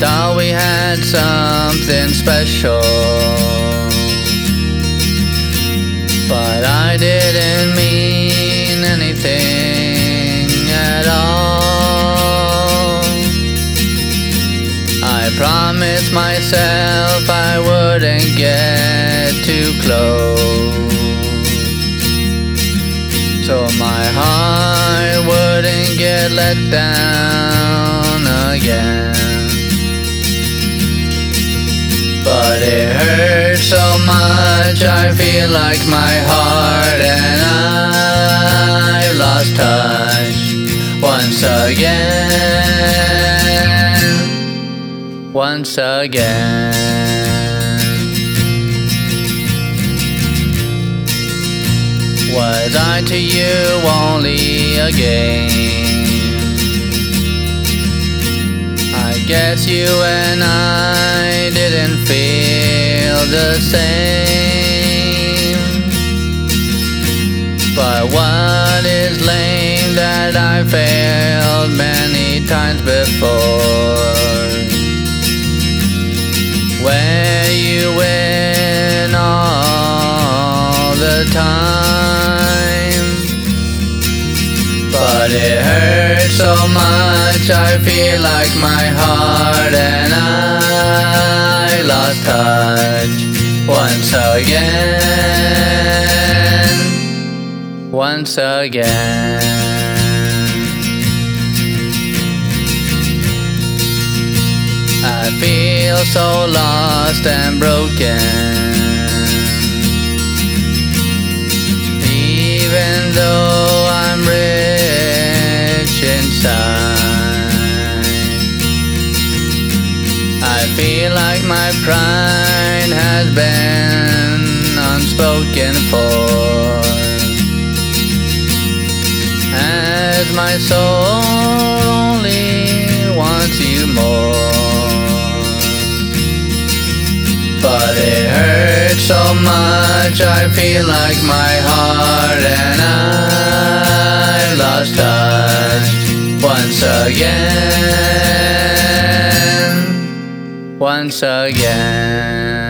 thought we had something special. But I didn't mean anything at all. I promised myself I wouldn't get too close. So my heart wouldn't get let down so much, I feel like my heart and I've lost touch once again. Once again. Was I to you only a game? I guess you and I didn't feel the same. But what is lame that I failed many times before? Where you win all the time. But it hurts so much, I feel like my heart and I touch once again. Once again. I feel so lost and broken. Feel like my pride has been unspoken for. As my soul only wants you more. But it hurts so much, I feel like my heart and I lost touch once again once again.